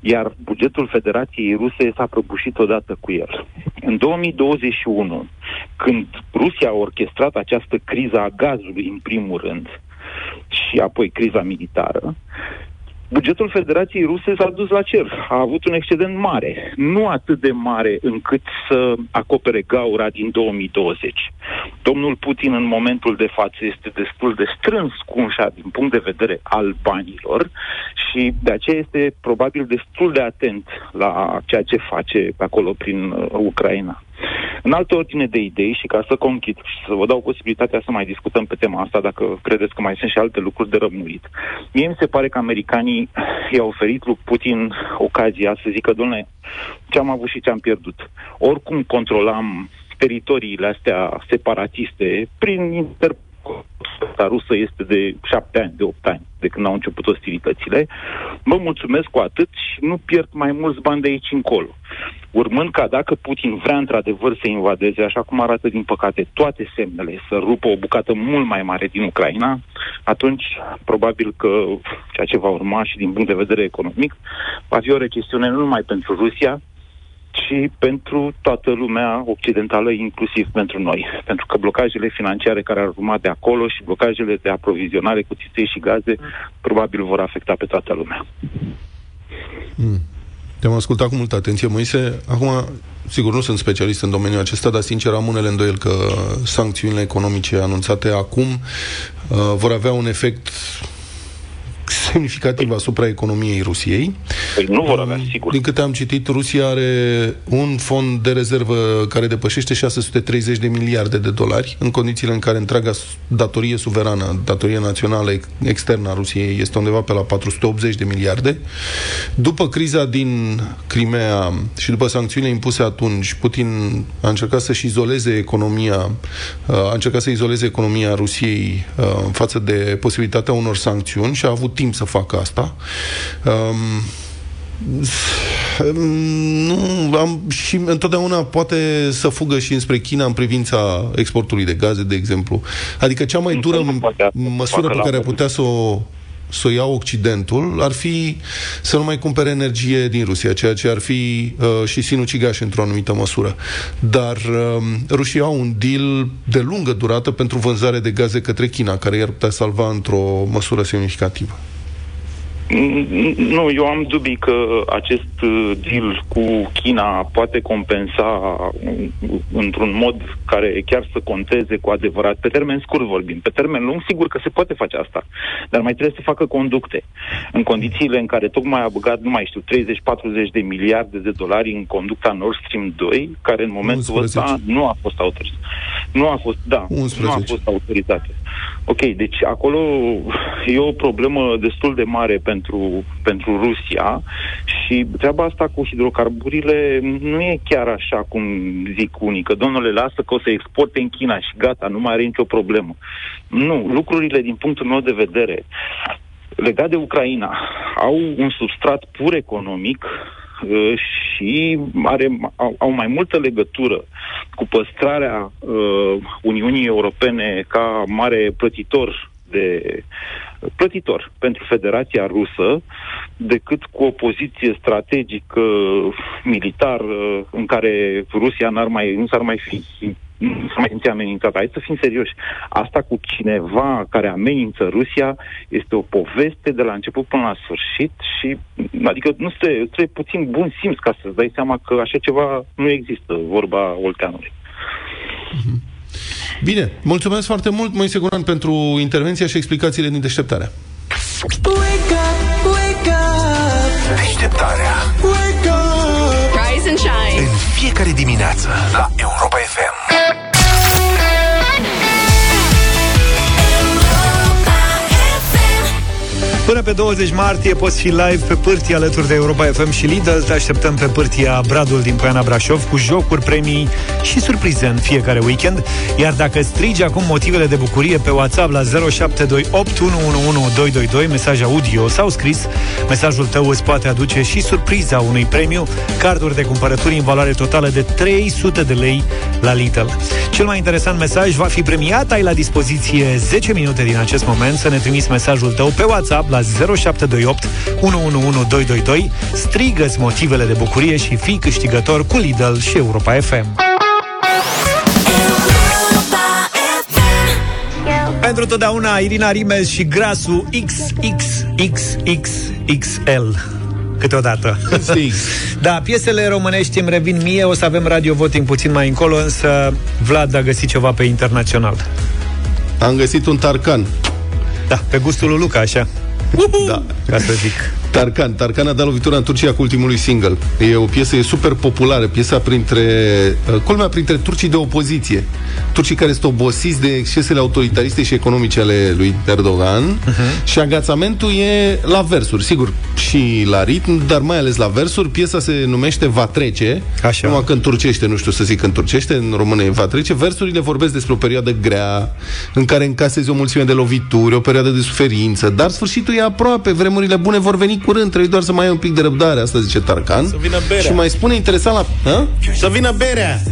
iar bugetul Federației Ruse s-a prăbușit odată cu el. În 2021, când Rusia a orchestrat această criză a gazului în primul rând, și apoi criza militară, bugetul Federației Ruse s-a dus la cer. A avut un excedent mare. Nu atât de mare încât să acopere gaura din 2020. Domnul Putin în momentul de față este destul de strâns cu ușa din punct de vedere al banilor și de aceea este probabil destul de atent la ceea ce face pe acolo prin uh, Ucraina. În altă ordine de idei și ca să conchid și să vă dau posibilitatea să mai discutăm pe tema asta, dacă credeți că mai sunt și alte lucruri de rămurit. Mie mi se pare că americanii i-au oferit lui Putin ocazia să zică, domnule, ce am avut și ce am pierdut. Oricum controlam teritoriile astea separatiste prin inter rusă este de șapte ani, de opt ani, de când au început ostilitățile. Mă mulțumesc cu atât și nu pierd mai mulți bani de aici încolo. Urmând ca dacă Putin vrea într-adevăr să invadeze, așa cum arată din păcate toate semnele, să rupă o bucată mult mai mare din Ucraina, atunci probabil că ceea ce va urma și din punct de vedere economic va fi o recesiune nu numai pentru Rusia, ci pentru toată lumea occidentală, inclusiv pentru noi. Pentru că blocajele financiare care ar urma de acolo și blocajele de aprovizionare cu țiței și gaze probabil vor afecta pe toată lumea. Mm. Te-am ascultat cu multă atenție, Moise. Acum, sigur, nu sunt specialist în domeniul acesta, dar sincer am unele îndoieli că sancțiunile economice anunțate acum uh, vor avea un efect semnificativ asupra economiei Rusiei. Păi nu vor avea, sigur. Din câte am citit, Rusia are un fond de rezervă care depășește 630 de miliarde de dolari, în condițiile în care întreaga s- datorie suverană, datorie națională ex- externă a Rusiei este undeva pe la 480 de miliarde. După criza din Crimea și după sancțiunile impuse atunci, Putin a încercat să-și izoleze economia, uh, a încercat să izoleze economia Rusiei uh, în față de posibilitatea unor sancțiuni și a avut timp să facă asta. Um, nu, am, și întotdeauna poate să fugă și înspre China în privința exportului de gaze, de exemplu. Adică cea mai dură măsură pe facă care la ar putea să o să o ia Occidentul ar fi să nu mai cumpere energie din Rusia, ceea ce ar fi uh, și sinucigaș într-o anumită măsură. Dar uh, rușii au un deal de lungă durată pentru vânzare de gaze către China, care i-ar putea salva într-o măsură semnificativă. Mm, Nu, eu am dubii că acest uh, deal cu China poate compensa uh, într-un mod care chiar să conteze cu adevărat. Pe termen scurt vorbim. Pe termen lung, sigur că se poate face asta. Dar mai trebuie să facă conducte. În condițiile în care tocmai a băgat, nu mai știu, 30-40 de miliarde de dolari în conducta Nord Stream 2, care în momentul 11. ăsta nu a fost autorizată. Nu a fost, da, 11. nu a fost autorizată. Ok, deci acolo e o problemă destul de mare pentru, pentru Rusia și treaba asta cu hidrocarburile nu e chiar așa cum zic unii, că domnule lasă că o să exporte în China și gata, nu mai are nicio problemă. Nu, lucrurile din punctul meu de vedere legat de Ucraina au un substrat pur economic uh, și are, au, au mai multă legătură cu păstrarea uh, Uniunii Europene ca mare plătitor de plătitor pentru Federația Rusă decât cu o poziție strategică militar uh, în care Rusia n-ar mai, nu s-ar mai fi nu s-ar mai simți amenințată. Hai să fim serioși. Asta cu cineva care amenință Rusia este o poveste de la început până la sfârșit și adică nu trebuie, trebuie puțin bun simț ca să-ți dai seama că așa ceva nu există, vorba Olteanului. Bine, mulțumesc foarte mult, Moise Guran, pentru intervenția și explicațiile din deșteptarea. Wake up, wake up, Deșteptarea wake up. Rise and shine. în fiecare dimineață la Europa Până pe 20 martie poți fi live pe pârtii alături de Europa FM și Lidl. Te așteptăm pe pârtia Bradul din Poiana Brașov cu jocuri, premii și surprize în fiecare weekend. Iar dacă strigi acum motivele de bucurie pe WhatsApp la 0728111222, mesaj audio sau scris, mesajul tău îți poate aduce și surpriza unui premiu, carduri de cumpărături în valoare totală de 300 de lei la Lidl. Cel mai interesant mesaj va fi premiat. Ai la dispoziție 10 minute din acest moment să ne trimiți mesajul tău pe WhatsApp la 0728 111222. Strigă-ți motivele de bucurie și fii câștigător cu Lidl și Europa FM. Pentru totdeauna Irina Rimes și grasul XXXXXL câteodată. da, piesele românești îmi revin mie, o să avem radio voting puțin mai încolo, însă Vlad a găsit ceva pe internațional. Am găsit un tarcan. Da, pe gustul lui Luca, așa. Da. Ca să zic. Tarkan. Tarkan a dat lovitura în Turcia cu ultimului single. E o piesă e super populară, piesa printre uh, culmea printre turcii de opoziție. Turcii care sunt obosiți de excesele autoritariste și economice ale lui Erdogan uh-huh. și agațamentul e la versuri, sigur, și la ritm, dar mai ales la versuri. Piesa se numește Va trece. Așa. Numai că în turcește, nu știu să zic în turcește, în română e Va trece. Versurile vorbesc despre o perioadă grea în care încasezi o mulțime de lovituri, o perioadă de suferință, dar sfârșitul e aproape, vremurile bune vor veni curând, trebuie doar să mai ai un pic de răbdare, asta zice Tarkan. Să vină berea. Și mai spune interesant la... Hă? Să vină berea!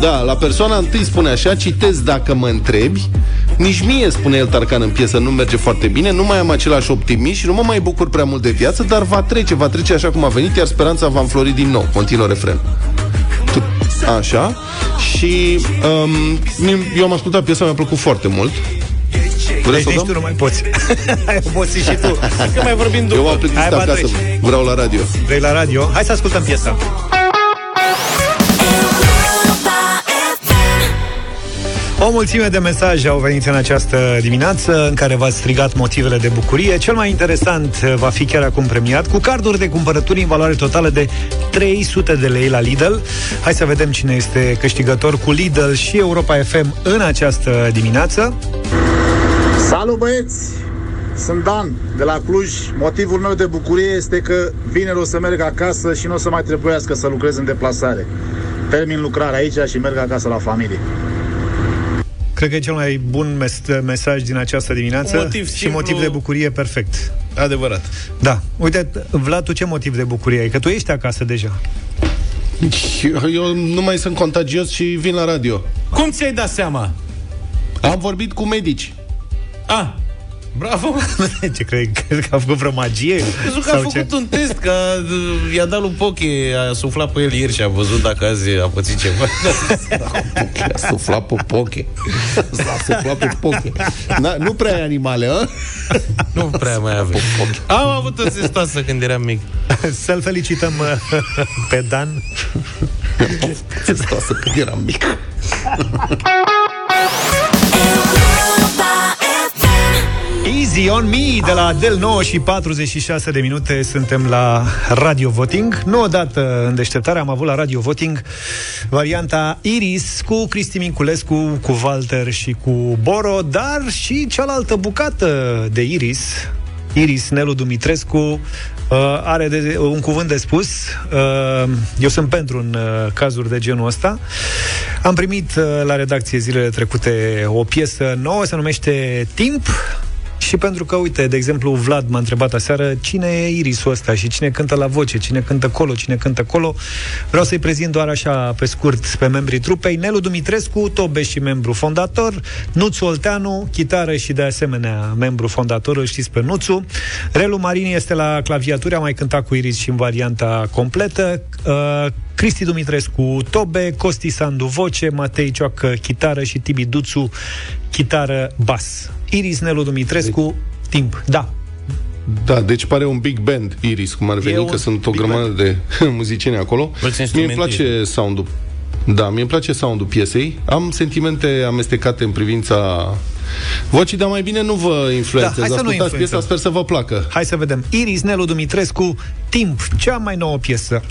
Da, la persoana întâi spune așa, citez dacă mă întrebi, nici mie, spune el Tarkan în piesă, nu merge foarte bine, nu mai am același optimism și nu mă mai bucur prea mult de viață, dar va trece, va trece așa cum a venit, iar speranța va înflori din nou. Continuă refren. Tu- Așa. Și um, eu am ascultat piesa, mi-a plăcut foarte mult. Vreți deci să o nici dăm? tu nu mai poți. Ai obosit și tu. Că mai vorbim după. Eu m-am plictisit Hai, ba, acasă, treci. vreau la radio. Vrei la radio? Hai să ascultăm piesa. O mulțime de mesaje au venit în această dimineață în care v-ați strigat motivele de bucurie. Cel mai interesant uh, va fi chiar acum premiat cu carduri de cumpărături în valoare totală de 300 de lei la Lidl. Hai să vedem cine este câștigător cu Lidl și Europa FM în această dimineață. Salut băieți! Sunt Dan, de la Cluj. Motivul meu de bucurie este că vineri o să merg acasă și nu o să mai trebuiască să lucrez în deplasare. Termin lucrarea aici și merg acasă la familie. Cred că e cel mai bun mes- mesaj din această dimineață Un motiv și simplu. motiv de bucurie perfect. Adevărat. Da. Uite, Vlad, tu ce motiv de bucurie ai? Că tu ești acasă deja. Eu nu mai sunt contagios și vin la radio. Cum ți-ai dat seama? Am vorbit cu medici. Ah, bravo! ce crezi? Crezi că a făcut vreo magie? Crezut că a Sau făcut ce? un test, că a- i-a dat lui Poche, a suflat pe el ieri și a văzut dacă azi a pățit ceva. A suflat pe poche. S-a suflat pe poche. Na, nu prea ai animale, a? nu prea mai avem. Am avut o zestoasă când eram mic. Să-l felicităm uh, pe Dan. Zestoasă când eram mic. Easy on me de la Del 9 și 46 de minute suntem la Radio Voting. Nu odată în deșteptare am avut la Radio Voting varianta Iris cu Cristi Minculescu, cu Walter și cu Boro, dar și cealaltă bucată de Iris, Iris Nelu Dumitrescu, uh, are de, un cuvânt de spus. Uh, eu sunt pentru în uh, cazuri de genul ăsta. Am primit uh, la redacție zilele trecute o piesă nouă, se numește Timp. Și pentru că, uite, de exemplu, Vlad m-a întrebat aseară cine e Irisul ăsta și cine cântă la voce, cine cântă colo, cine cântă colo. Vreau să-i prezint doar așa, pe scurt, pe membrii trupei. Nelu Dumitrescu, Tobeș și membru fondator, Nuțu Olteanu, chitară și de asemenea membru fondator, îl știți pe Nuțu. Relu Marini este la claviatură, a mai cântat cu Iris și în varianta completă. Uh, Cristi Dumitrescu, Tobe, Costi Sandu, voce, Matei Cioacă, chitară și Tibi Duțu, chitară, bas. Iris Nelu Dumitrescu, timp. Da, Da, deci pare un big band, Iris, cum ar veni, un că sunt o big grămadă de muzicieni acolo. Mulți Mie îmi instrumentiști. place sound-ul. Da, mie îmi place sound-ul piesei. Am sentimente amestecate în privința vocii, dar mai bine nu vă influențez. Da, hai să nu Ascultați piesa, influențăm. sper să vă placă. Hai să vedem. Iris Nelu Dumitrescu, Timp, cea mai nouă piesă.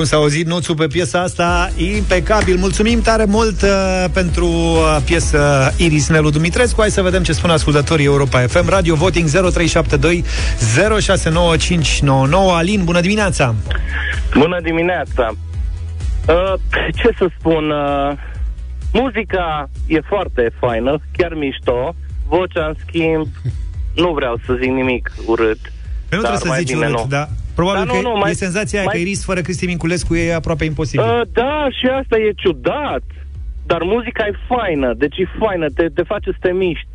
Cum s-a auzit nuțul pe piesa asta, impecabil. Mulțumim tare mult uh, pentru uh, piesă Iris Nelu Dumitrescu. Hai să vedem ce spun ascultătorii Europa FM. Radio Voting 0372 069599. Alin, bună dimineața! Bună dimineața! Uh, ce să spun? Uh, muzica e foarte faină, chiar mișto. Vocea, în schimb, nu vreau să zic nimic urât. Păi nu dar trebuie să mai zici bine urât, nu. da. Probabil Da, că nu, nu, e mai- senzația aia mai- că Iris fără Cristi Minculescu e aproape imposibil. Uh, da, și asta e ciudat. Dar muzica e faină, deci e faină, te, te face să te miști.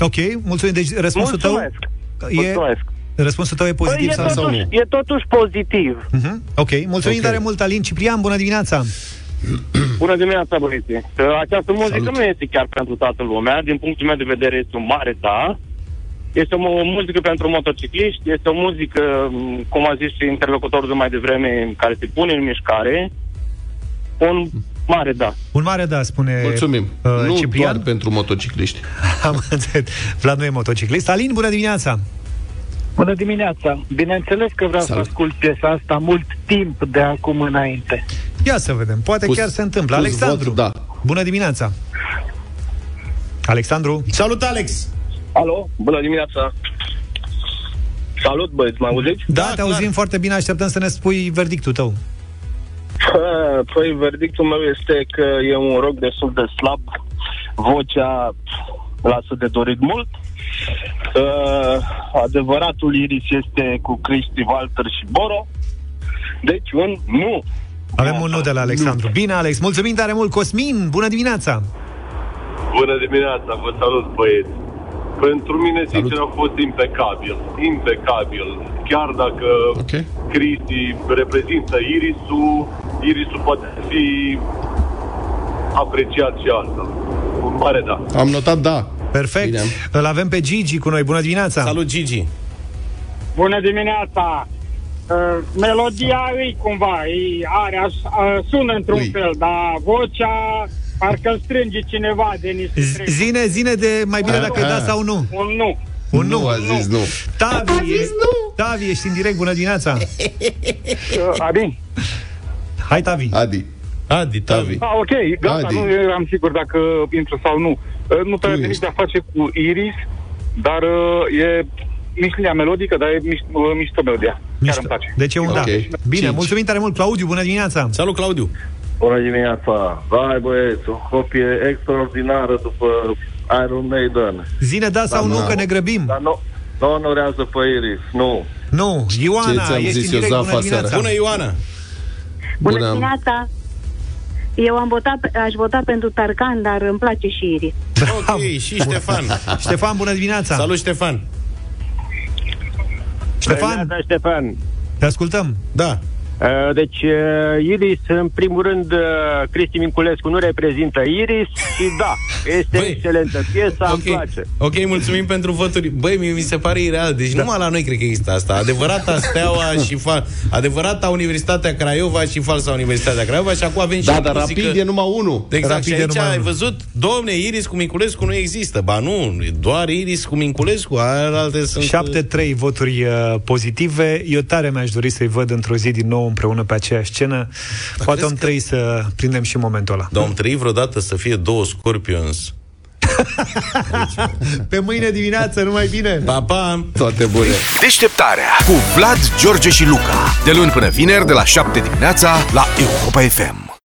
Ok, mulțumim. Deci răspunsul Mulțumesc. tău... E, Mulțumesc. răspunsul tău e pozitiv Păi e sau, sau totuși, nu? e totuși pozitiv. Mhm. Ok, mulțumim Ok. tare mult, Alin. Ciprian, bună dimineața! Bună dimineața, băieți. Această muzică Salut. nu este chiar pentru toată lumea. Din punctul meu de vedere este un mare da. Este o mu- muzică pentru motocicliști, este o muzică, m, cum a zis și interlocutorul de mai devreme, care se pune în mișcare. Un mare da. Un mare da, spune Mulțumim. Uh, nu Ciprian. doar pentru motocicliști. Am înțeles. Vlad nu e motociclist. Alin, bună dimineața! Bună dimineața! Bineînțeles că vreau Salut. să ascult piesa asta mult timp de acum înainte. Ia să vedem, poate Pus- chiar se întâmplă. pus Alexandru, vot, da. bună dimineața! Alexandru? Salut, Alex! Alo, bună dimineața! Salut, băieți, mă auziți? Da, te auzim foarte bine, așteptăm să ne spui verdictul tău. Păi, verdictul meu este că e un rock destul de slab. Vocea lasă de dorit mult. Uh, adevăratul Iris este cu Cristi, Walter și Boro. Deci un nu. Avem un nu de la Alexandru. Bine, Alex, mulțumim tare mult. Cosmin, bună dimineața! Bună dimineața, vă salut băieți. Pentru mine, sincer, a fost impecabil. Impecabil. Chiar dacă okay. Cristi reprezintă Irisul, Irisul poate fi apreciat și asta. Un mare da. Am notat da. Perfect. Bine. Îl avem pe Gigi cu noi. Bună dimineața! Salut, Gigi! Bună dimineața! Uh, melodia e cumva, e, are, aș, uh, sună într-un Ui. fel, dar vocea parcă îl strânge cineva de niște Z- Zine, zine de mai bine Un dacă e nu. da sau nu. Un nu. Un nu. Nu a zis nu. Tavi, e, Tavi, ești în direct, bună dimineața! Adi. Hai, Tavi! Adi. Adi, Tavi. Ah, ok, gata, Adi. nu eram sigur dacă intru sau nu. Uh, Nu trebuie nimic de a face cu Iris, dar uh, e mișlinia melodică, dar e miș, uh, mișto melodia. Chiar îmi place. Deci e un da. Bine, mulțumim tare mult, Claudiu, bună dimineața! Salut, Claudiu! Bună dimineața! Vai băieți, o copie extraordinară după Iron Maiden. Zine da sau Dar nu, că ne grăbim. Dar nu, nu onorează pe Iris, nu. Nu, Ioana, ești în direct, bună dimineața! Bună, Ioana! Bună, Bună. dimineața! Eu am votat, aș vota pentru Tarcan, dar îmi place și Iris. Ok, și Ștefan. Ștefan, bună dimineața! Salut, Ștefan! Ștefan, Ștefan. te ascultăm. Da. Uh, Deci, uh, Iris, în primul rând, uh, Cristi Minculescu nu reprezintă Iris și da, este Băi, excelentă piesa, îmi Ok, place. ok, mulțumim pentru voturi. Băi, mie mi se pare ireal. Deci da. numai la noi cred că există asta. Adevărata Steaua și fa... adevărata Universitatea Craiova și falsa Universitatea Craiova și acum avem și Da, dar muzică... rapid e numai unul. Exact, Rapid și e aici numai ai unul. văzut, domne, Iris cu Minculescu nu există. Ba nu, e doar Iris cu Minculescu, alte sunt... 7-3 voturi uh, pozitive. Eu tare mi-aș dori să-i văd într-o zi din nou împreună pe aceeași scenă. Poate am trei să prindem și momentul ăla. Dar am trăit vreodată să fie două Scorpions. Pe mâine dimineață, numai bine! Pa, pa! Toate bune! Deșteptarea cu Vlad, George și Luca. De luni până vineri, de la 7 dimineața, la Europa FM.